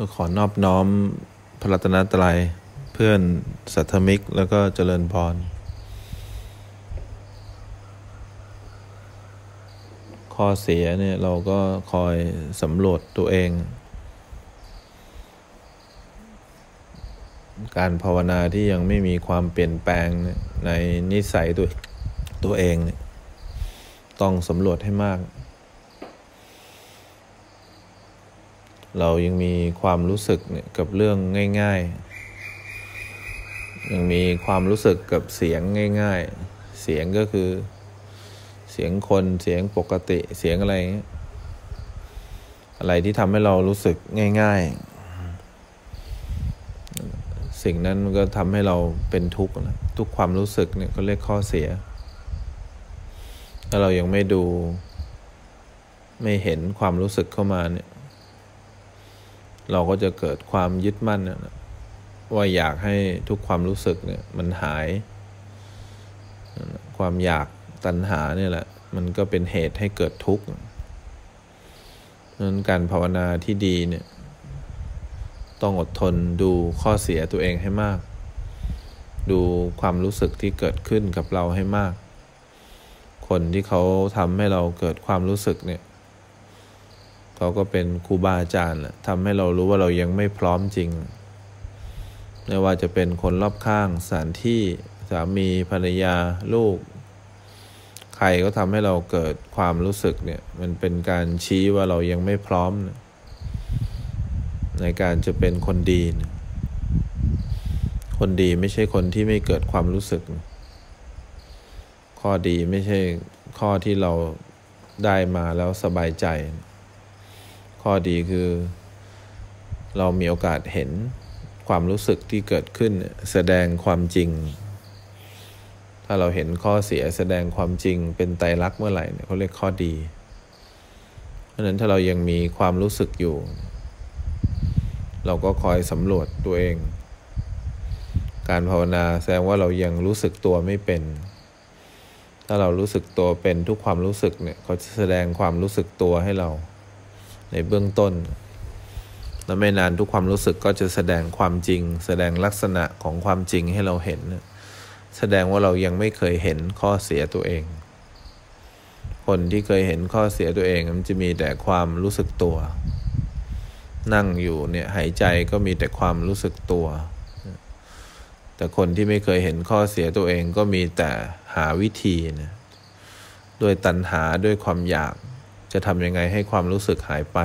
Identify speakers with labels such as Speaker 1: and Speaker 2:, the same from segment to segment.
Speaker 1: ก็ขอนอบน้อมพระรัตนตรัยเพื่อนสัทธมิก แล้วก็เจริญพร ข้อเสียเนี่ยเราก็คอยสำรวจตัวเอง การภาวนาที่ยังไม่มีความเปลี่ยนแปลงในนิสัยตัวตัวเอง ต้องสำรวจให้มาก เรายังมีความรู้สึกเนี่ยกับเรื่องง่ายๆ ยังมีความรู้สึกกับเสียงง่าย ๆ เสียงก็คือ เสียงคนเสียงปกติเสียงอะไร อะไรที่ทำให้เรารู้สึกง่าย ๆ สิ่งนั้นมันก็ทำให้เราเป็นทุกข์นะทุกความรู้สึกเนี่ยก็เรียกข้อเสีย ถ้าเรายังไม่ดูไม่เห็นความรู้สึกเข้ามาเนี่ย เราก็จะเกิดความยึดมั่นนะว่าอยากให้ทุกความรู้สึกเนี่ย มันหาย ความอยากตัณหาเนี่ยแหละ มันก็เป็นเหตุให้เกิดทุกข์นั้นการภาวนาที่ดีเนี่ย ต้องอดทนดูข้อเสียตัวเองให้มาก ดูความรู้สึกที่เกิดขึ้นกับเราให้มาก คนที่เขาทำให้เราเกิดความรู้สึกเนี่ย เขาก็เป็นครูบาอาจารย์ทำให้เรารู้ว่าเรายังไม่พร้อมจริง ไม่ว่าจะเป็นคนรอบข้างสถานที่สามีภรรยาลูก ใครก็ทำให้เราเกิดความรู้สึกเนี่ย มันเป็นการชี้ว่าเรายังไม่พร้อมในการจะเป็นคนดีคนดีไม่ใช่คนที่ไม่เกิดความรู้สึกข้อดีไม่ใช่ข้อที่เราได้มาแล้วสบายใจ ข้อดีคือ เรามีโอกาสเห็นความรู้สึกที่เกิดขึ้นแสดงความจริง ถ้าเราเห็นข้อเสียแสดงความจริงเป็นไตรลักษณ์เมื่อไหร่เขาเรียกข้อดี เพราะนั้นถ้าเรายังมีความรู้สึกอยู่ เราก็คอยสำรวจตัวเอง การภาวนาแสดงว่าเรายังรู้สึกตัวไม่เป็น ถ้าเรารู้สึกตัวเป็นทุกความรู้สึกเนี่ยเขาจะแสดงความรู้สึกตัวให้เรา ในเบื้องต้น แล้วไม่นานทุกความรู้สึกก็จะแสดงความจริง แสดงลักษณะของความจริงให้เราเห็น แสดงว่าเรายังไม่เคยเห็นข้อเสียตัวเอง คนที่เคยเห็นข้อเสียตัวเองมันจะมีแต่ความรู้สึกตัว นั่งอยู่เนี่ยหายใจก็มีแต่ความรู้สึกตัวแต่คนที่ไม่เคยเห็นข้อเสียตัวเองก็มีแต่หาวิธีนะด้วยตัณหาด้วยความอยาก จะทำยังไงให้ความรู้สึกหายไป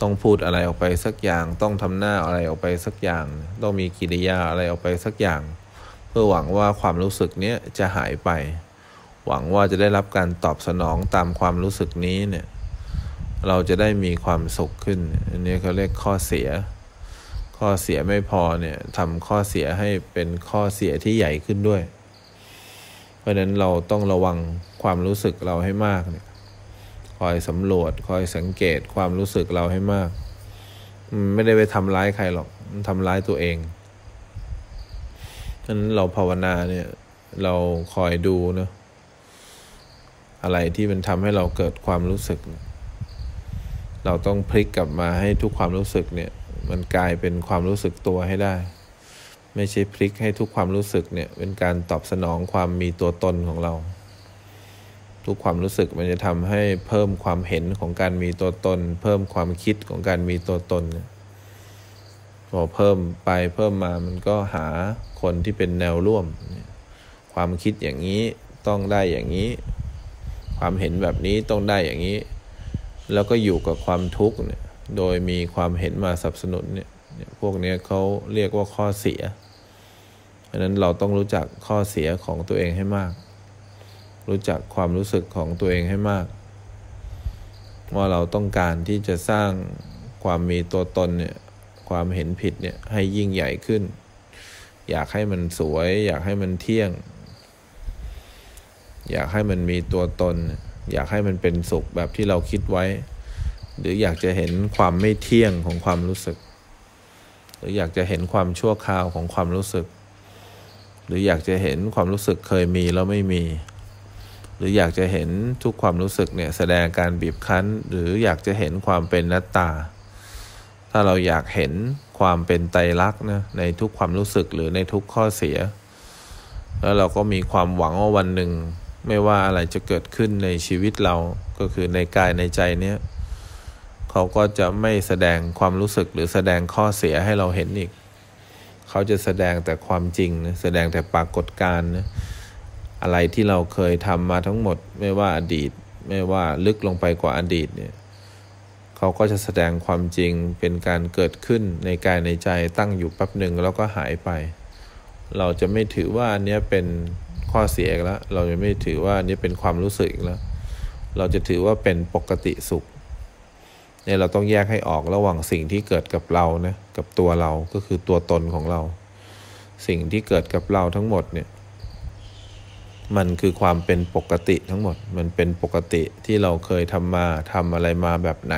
Speaker 1: ต้องพูดอะไรออกไปสักอย่าง ต้องทำหน้าอะไรออกไปสักอย่าง ต้องมีกิริยาอะไรออกไปสักอย่าง เพื่อหวังว่าความรู้สึกนี้จะหายไป หวังว่าจะได้รับการตอบสนองตามความรู้สึกนี้เนี่ย เราจะได้มีความสุขขึ้น อันนี้เขาเรียกข้อเสีย ข้อเสียไม่พอเนี่ยทำข้อเสียให้เป็นข้อเสียที่ใหญ่ขึ้นด้วย เพราะนั้นเราต้องระวังความรู้สึกเราให้มากเนี่ย คอยสำรวจ คอยสังเกตความรู้สึกเราให้มาก ไม่ได้ไปทำร้ายใครหรอกทำร้ายตัวเองฉะนั้นเราภาวนาเนี่ย เราคอยดูเนาะอะไรที่มันทำให้เราเกิดความรู้สึก เราต้องพลิกกลับมาให้ทุกความรู้สึกเนี่ย มันกลายเป็นความรู้สึกตัวให้ได้ ไม่ใช่พลิกให้ทุกความรู้สึกเนี่ย เป็นการตอบสนองความมีตัวตนของเรา ทุกความรู้สึกมันจะทำให้เพิ่มความเห็นของการมีตัวตน เพิ่มความคิดของการมีตัวตนพอเพิ่มไปเพิ่มมามันก็หาคนที่เป็นแนวร่วม ความคิดอย่างนี้ต้องได้อย่างนี้ ความเห็นแบบนี้ต้องได้อย่างนี้ แล้วก็อยู่กับความทุกข์เนี่ยโดยมีความเห็นมาสนับสนุนเนี่ยพวกนี้เขาเรียกว่าข้อเสียเพราะนั้นเราต้องรู้จักข้อเสียของตัวเองให้มาก รู้จักความรู้สึกของตัวเองให้มาก ว่าเราต้องการที่จะสร้างความมีตัวตนเนี่ยความเห็นผิดเนี่ยให้ยิ่งใหญ่ขึ้น อยากให้มันสวย อยากให้มันเที่ยง อยากให้มันมีตัวตน อยากให้มันเป็นสุขแบบที่เราคิดไว้ หรืออยากจะเห็นความไม่เที่ยงของความรู้สึก หรืออยากจะเห็นความชั่วคราวของความรู้สึก หรืออยากจะเห็นความรู้สึกเคยมีแล้วไม่มี หรืออยากจะเห็นทุกความรู้สึกเนี่ยแสดงการบีบคั้น หรืออยากจะเห็นความเป็นนัตตา ถ้าเราอยากเห็นความเป็นไตรลักษณ์นะในทุกความรู้สึกหรือในทุกข้อเสีย แล้วเราก็มีความหวังว่าวันหนึ่ง ไม่ว่าอะไรจะเกิดขึ้นในชีวิตเราก็คือในกายในใจเนี้ยเขาก็จะไม่แสดงความรู้สึกหรือแสดงข้อเสียให้เราเห็นอีก เขาจะแสดงแต่ความจริงนะแสดงแต่ปรากฏการณ์นะ อะไรที่เราเคยทำมาทั้งหมด ไม่ว่าอดีต ไม่ว่าลึกลงไปกว่าอดีตเนี่ยเขาก็จะแสดงความจริงเป็นการเกิดขึ้นในกายในใจตั้งอยู่แป๊บหนึ่งแล้วก็หายไป เราจะไม่ถือว่าอันนี้เป็นข้อเสียอีกแล้ว เราจะไม่ถือว่าอันนี้เป็นความรู้สึกอีกแล้ว เราจะถือว่าเป็นปกติสุขเนี่ยเราต้องแยกให้ออกระหว่างสิ่งที่เกิดกับเรานะกับตัวเราก็คือตัวตนของเรา สิ่งที่เกิดกับเราทั้งหมดเนี่ย มันคือความเป็นปกติทั้งหมด มันเป็นปกติที่เราเคยทำมาทำอะไรมาแบบไหน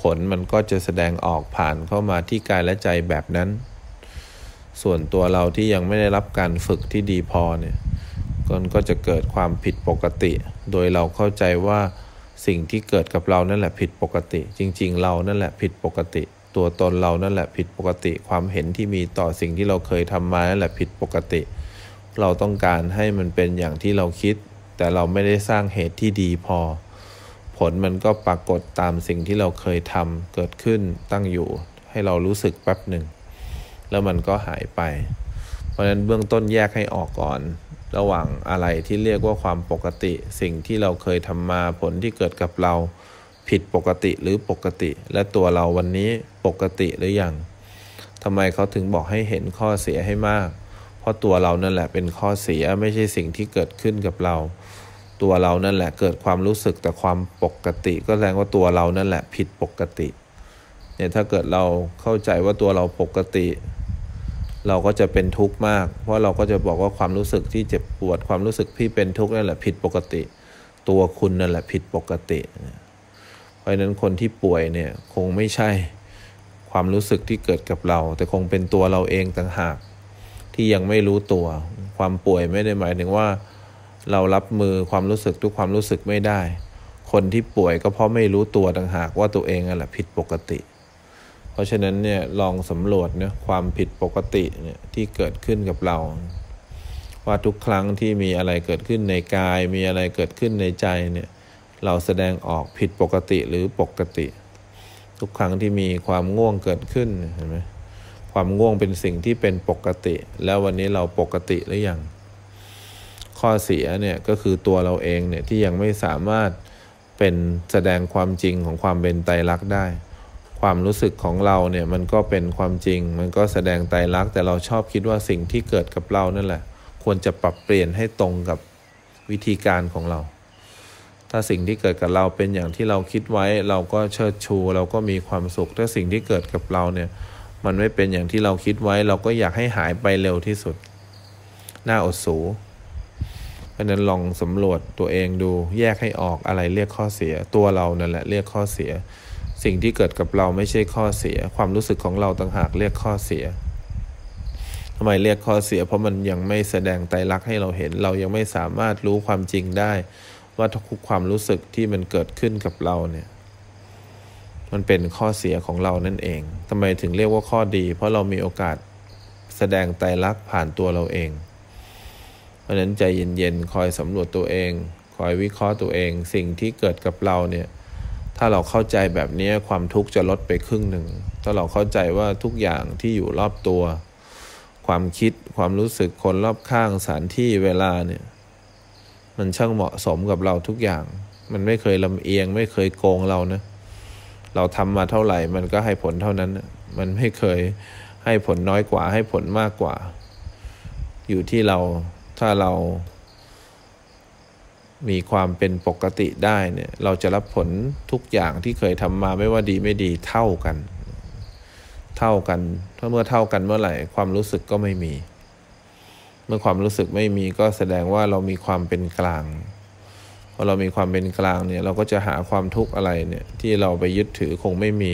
Speaker 1: ผลมันก็จะแสดงออกผ่านเข้ามาที่กายและใจแบบนั้น ส่วนตัวเราที่ยังไม่ได้รับการฝึกที่ดีพอเนี่ยก็จะเกิดความผิดปกติ โดยเราเข้าใจว่าสิ่งที่เกิดกับเรานั่นแหละผิดปกติ จริง ๆ เรานั่นแหละผิดปกติ ตัวตนเรานั่นแหละผิดปกติ ความเห็นที่มีต่อสิ่งที่เราเคยทำมานั่นแหละผิดปกติ เราต้องการให้มันเป็นอย่างที่เราคิด แต่เราไม่ได้สร้างเหตุที่ดีพอ ผลมันก็ปรากฏตามสิ่งที่เราเคยทำเกิดขึ้นตั้งอยู่ ให้เรารู้สึกแป๊บหนึ่ง แล้วมันก็หายไป เพราะฉะนั้นเบื้องต้นแยกให้ออกก่อน ระหว่างอะไรที่เรียกว่าความปกติ สิ่งที่เราเคยทำมาผลที่เกิดกับเราผิดปกติหรือปกติ และตัวเราวันนี้ปกติหรืออยังทำไมเขาถึงบอกให้เห็นข้อเสียให้มาก ราะตัวเรานั่นแหละเป็นข้อเสียไม่ใช่สิ่งที่เกิดขึ้นกับเรา ตัวเรานั่นแหละเกิดความรู้สึกแต่ความปกติ ก็แสดงว่าตัวเรานั่นแหละผิดปกติเนี่ยถ้าเกิดเราเข้าใจว่าตัวเราปกติ เราก็จะเป็นทุกข์มาก เพราะเราก็จะบอกว่าความรู้สึกที่เจ็บปวด ความรู้สึกที่เป็นทุกข์นั่นแหละผิดปกติ ตัวคุณนั่นแหละผิดปกติ เพราะฉะนั้นคนที่ป่วยเนี่ยคงไม่ใช่ความรู้สึกที่เกิดกับเรา แต่คงเป็นตัวเราเองต่างหาก ที่ยังไม่รู้ตัว ความป่วยไม่ได้หมายถึงว่า เรารับมือความรู้สึกทุกความรู้สึกไม่ได้ คนที่ป่วยก็เพราะไม่รู้ตัวต่างหากว่าตัวเองนั่นแหละผิดปกติ เพราะฉะนั้นเนี่ยลองสำรวจเนี่ยความผิดปกติเนี่ยที่เกิดขึ้นกับเรา ว่าทุกครั้งที่มีอะไรเกิดขึ้นในกาย มีอะไรเกิดขึ้นในใจเนี่ยเราแสดงออกผิดปกติหรือปกติ ทุกครั้งที่มีความง่วงเกิดขึ้นเห็นไหม ความง่วงเป็นสิ่งที่เป็นปกติ แล้ววันนี้เราปกติหรือยัง ข้อเสียเนี่ยก็คือตัวเราเองเนี่ยที่ยังไม่สามารถเป็นแสดงความจริงของความเป็นไตรลักษณ์ได้ ความรู้สึกของเราเนี่ยมันก็เป็นความจริง มันก็แสดงไตรลักษณ์แต่เราชอบคิดว่าสิ่งที่เกิดกับเรานั่นแหละ ควรจะปรับเปลี่ยนให้ตรงกับวิธีการของเรา ถ้าสิ่งที่เกิดกับเราเป็นอย่างที่เราคิดไว้ เราก็เชิดชู เราก็มีความสุข ถ้าสิ่งที่เกิดกับเราเนี่ย มันไม่เป็นอย่างที่เราคิดไว้ เราก็อยากให้หายไปเร็วที่สุดน่าอดสูเพราะนั้นลองสำรวจตัวเองดู แยกให้ออกอะไรเรียกข้อเสีย ตัวเรานั่นแหละเรียกข้อเสีย สิ่งที่เกิดกับเราไม่ใช่ข้อเสีย ความรู้สึกของเราต่างหากเรียกข้อเสียทำไมเรียกข้อเสีย เพราะมันยังไม่แสดงไตรลักษณ์ให้เราเห็น เรายังไม่สามารถรู้ความจริงได้ ว่าทุกความรู้สึกที่มันเกิดขึ้นกับเราเนี่ย มันเป็นข้อเสียของเรานั่นเองทำไมถึงเรียกว่าข้อดี เพราะเรามีโอกาสแสดงไตรลักษณ์ผ่านตัวเราเอง เพราะนั้นใจเย็นๆ คอยสำรวจตัวเอง คอยวิเคราะห์ตัวเอง สิ่งที่เกิดกับเราเนี่ย ถ้าเราเข้าใจแบบนี้ความทุกข์จะลดไปครึ่งหนึ่ง ถ้าเราเข้าใจว่าทุกอย่างที่อยู่รอบตัว ความคิด ความรู้สึก คนรอบข้าง สถานที่ เวลาเนี่ย มันช่างเหมาะสมกับเราทุกอย่าง มันไม่เคยลำเอียง ไม่เคยโกงเรานะ เราทำมาเท่าไหร่ มันก็ให้ผลเท่านั้น มันไม่เคยให้ผลน้อยกว่า ให้ผลมากกว่า อยู่ที่เราถ้าเรามีความเป็นปกติได้เนี่ย เราจะรับผลทุกอย่างที่เคยทำมาไม่ว่าดีไม่ดีเท่ากัน เท่ากัน ถ้าเมื่อเท่ากันเมื่อไหร่ ความรู้สึกก็ไม่มี เมื่อความรู้สึกไม่มีก็แสดงว่าเรามีความเป็นกลาง พอเรามีความเป็นกลางเนี่ยเราก็จะหาความทุกข์อะไรเนี่ยที่เราไปยึดถือคงไม่มี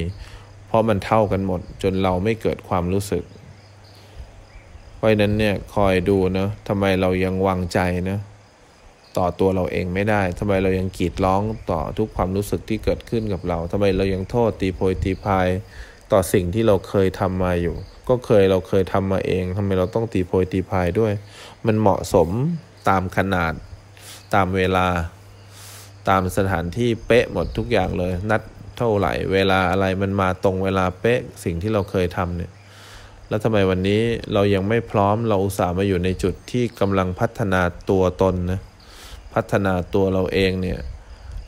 Speaker 1: เพราะมันเท่ากันหมด จนเราไม่เกิดความรู้สึก เพราะนั้นเนี่ยคอยดูนะทำไมเรายังวางใจนะต่อตัวเราเองไม่ได้ทำไมเรายังกีดร้องต่อทุกความรู้สึกที่เกิดขึ้นกับเราทำไมเรายังโทษตีโพยตีพายต่อสิ่งที่เราเคยทำมาอยู่ ก็เคยเราเคยทำมาเองทำไมเราต้องตีโพยตีพายด้วย มันเหมาะสมตามขนาดตามเวลา ตามสถานที่เป๊ะหมดทุกอย่างเลย นัดเท่าไหร่ เวลาอะไรมันมาตรงเวลาเป๊ะสิ่งที่เราเคยทำเนี่ย แล้วทำไมวันนี้เรายังไม่พร้อมเราอุตส่าห์มาอยู่ในจุดที่กำลังพัฒนาตัวตนนะพัฒนาตัวเราเองเนี่ย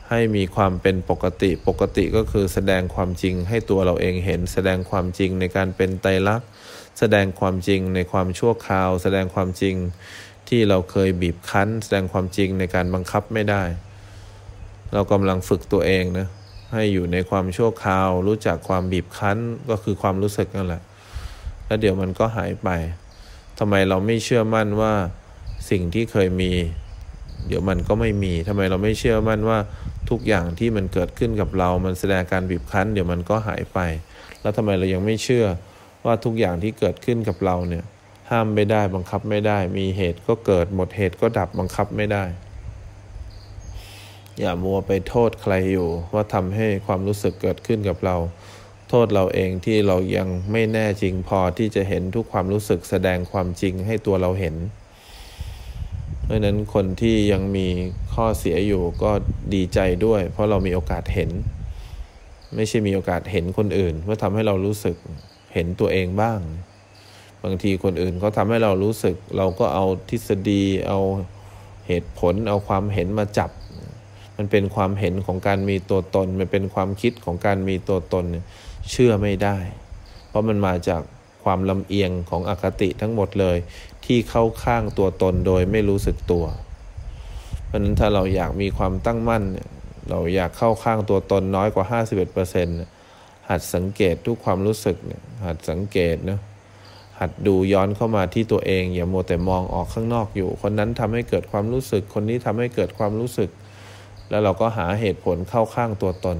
Speaker 1: ให้มีความเป็นปกติ ปกติก็คือแสดงความจริงให้ตัวเราเองเห็น แสดงความจริงในการเป็นไตรลักษณ์ แสดงความจริงในความชั่วคราว แสดงความจริงที่เราเคยบีบคั้น แสดงความจริงในการบังคับไม่ได้ เรากำลังฝึกตัวเองนะให้อยู่ในความชั่วคราว รู้จักความบีบคั้นก็คือความรู้สึกนั่นแหละ แล้วเดี๋ยวมันก็หายไปทำไมเราไม่เชื่อมั่นว่าสิ่งที่เคยมี เดี๋ยวมันก็ไม่มีทำไมเราไม่เชื่อมั่นว่าทุกอย่างที่มันเกิดขึ้นกับเรา มันแสดงการบีบคั้น เดี๋ยวมันก็หายไป แล้วทำไมเรายังไม่เชื่อว่าทุกอย่างที่เกิดขึ้นกับเราเนี่ย ห้ามไม่ได้บังคับไม่ได้ มีเหตุก็เกิดหมดเหตุก็ดับบังคับไม่ได้ อย่ามัวไปโทษใครอยู่ว่าทำให้ความรู้สึกเกิดขึ้นกับเรา โทษเราเองที่เรายังไม่แน่จริงพอที่จะเห็นทุกความรู้สึกแสดงความจริงให้ตัวเราเห็นเพราะนั้นคนที่ยังมีข้อเสียอยู่ก็ดีใจด้วย เพราะเรามีโอกาสเห็น ไม่ใช่มีโอกาสเห็นคนอื่นเพื่อทำให้เรารู้สึกเห็นตัวเองบ้าง บางทีคนอื่นเขาทำให้เรารู้สึก เราก็เอาทฤษฎีเอาเหตุผลเอาความเห็นมาจับ มันเป็นความเห็นของการมีตัวตน มันเป็นความคิดของการมีตัวตนเชื่อไม่ได้ เพราะมันมาจากความลำเอียงของอคติทั้งหมดเลย ที่เข้าข้างตัวตนโดยไม่รู้สึกตัว เพราะนั้นถ้าเราอยากมีความตั้งมั่น เราอยากเข้าข้างตัวตนน้อยกว่า 51%หัดสังเกตทุกความรู้สึกหัดสังเกตนะหัดดูย้อนเข้ามาที่ตัวเอง อย่าโมแต่มองออกข้างนอกอยู่ คนนั้นทำให้เกิดความรู้สึก คนนี้ทำให้เกิดความรู้สึก แล้วเราก็หาเหตุผลเข้าข้างตัวตน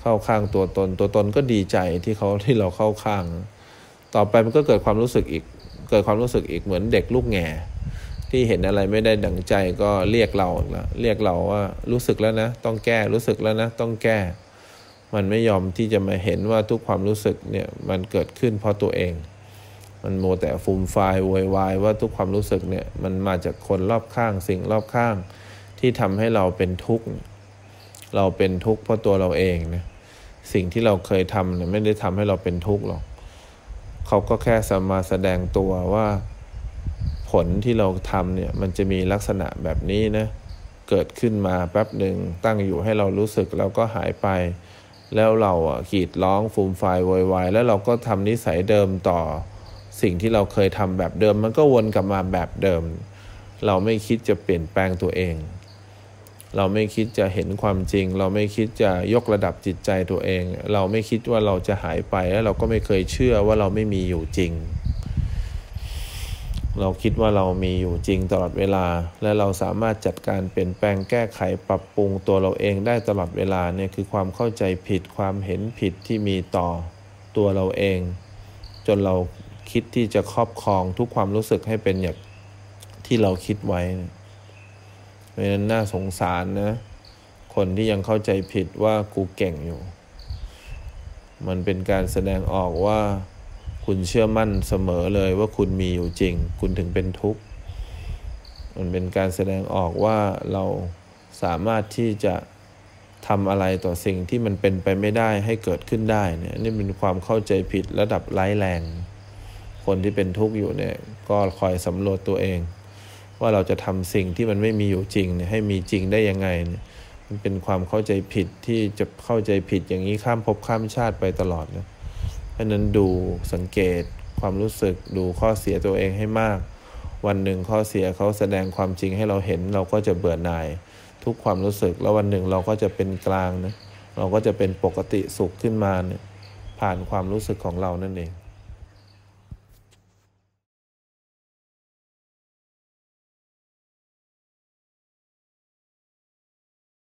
Speaker 1: เข้าข้างตัวตน ตัวตนก็ดีใจที่เขาที่เราเข้าข้าง ต่อไปมันก็เกิดความรู้สึกอีก เกิดความรู้สึกอีกเหมือนเด็กลูกแง่ที่เห็นอะไรไม่ได้ดังใจก็เรียกเราละเรียกเราว่ารู้สึกแล้วนะ ต้องแก้รู้สึกแล้วนะ ต้องแก้ มันไม่ยอมที่จะมาเห็นว่าทุกความรู้สึกเนี่ยมันเกิดขึ้นเพราะตัวเอง มันโมแต่ฟูมไฟวอยวายว่าทุกความรู้สึกเนี่ยมันมาจากคนรอบข้างสิ่งรอบข้าง ที่ทำให้เราเป็นทุกข์เราเป็นทุกข์เพราะตัวเราเองนะสิ่งที่เราเคยทำเนี่ยไม่ได้ทำให้เราเป็นทุกข์หรอกเขาก็แค่สมาแสดงตัวว่าผลที่เราทำเนี่ยมันจะมีลักษณะแบบนี้นะเกิดขึ้นมาแป๊บหนึ่งตั้งอยู่ให้เรารู้สึกแล้วก็หายไป แล้วเราอะขีดร้องฟูมไฟวอยวายแล้วเราก็ทำนิสัยเดิมต่อ สิ่งที่เราเคยทำแบบเดิม มันก็วนกลับมาแบบเดิม เราไม่คิดจะเปลี่ยนแปลงตัวเอง เราไม่คิดจะเห็นความจริง เราไม่คิดจะยกระดับจิตใจตัวเอง เราไม่คิดว่าเราจะหายไปแล้วเราก็ไม่เคยเชื่อว่าเราไม่มีอยู่จริง เราคิดว่าเรามีอยู่จริงตลอดเวลา และเราสามารถจัดการเปลี่ยนแปลงแก้ไขปรับปรุงตัวเราเองได้ตลอดเวลาเนี่ยคือความเข้าใจผิดความเห็นผิดที่มีต่อตัวเราเอง จนเราคิดที่จะครอบครองทุกความรู้สึกให้เป็นอย่างที่เราคิดไว้ ราะฉะนั้นน่าสงสารนะ คนที่ยังเข้าใจผิดว่ากูเก่งอยู่ มันเป็นการแสดงออกว่า คุณเชื่อมั่นเสมอเลยว่าคุณมีอยู่จริง คุณถึงเป็นทุกข์ มันเป็นการแสดงออกว่าเราสามารถที่จะทำอะไรต่อสิ่งที่มันเป็นไปไม่ได้ให้เกิดขึ้นได้เนี่ยนี่เป็นความเข้าใจผิดระดับร้ายแรง คนที่เป็นทุกข์อยู่เนี่ยก็คอยสำรวจตัวเอง ว่าเราจะทำสิ่งที่มันไม่มีอยู่จริงเนี่ยให้มีจริงได้ยังไงเนี่ยมันเป็นความเข้าใจผิดที่จะเข้าใจผิดอย่างนี้ข้ามภพข้ามชาติไปตลอดนะเพราะนั้นดูสังเกตความรู้สึกดูข้อเสียตัวเองให้มาก วันหนึ่งข้อเสียเขาแสดงความจริงให้เราเห็น เราก็จะเบื่อหน่าย ทุกความรู้สึกแล้ววันหนึ่งเราก็จะเป็นกลางนะเราก็จะเป็นปกติสุขขึ้นมาเนี่ยผ่านความรู้สึกของเรานั่นเอง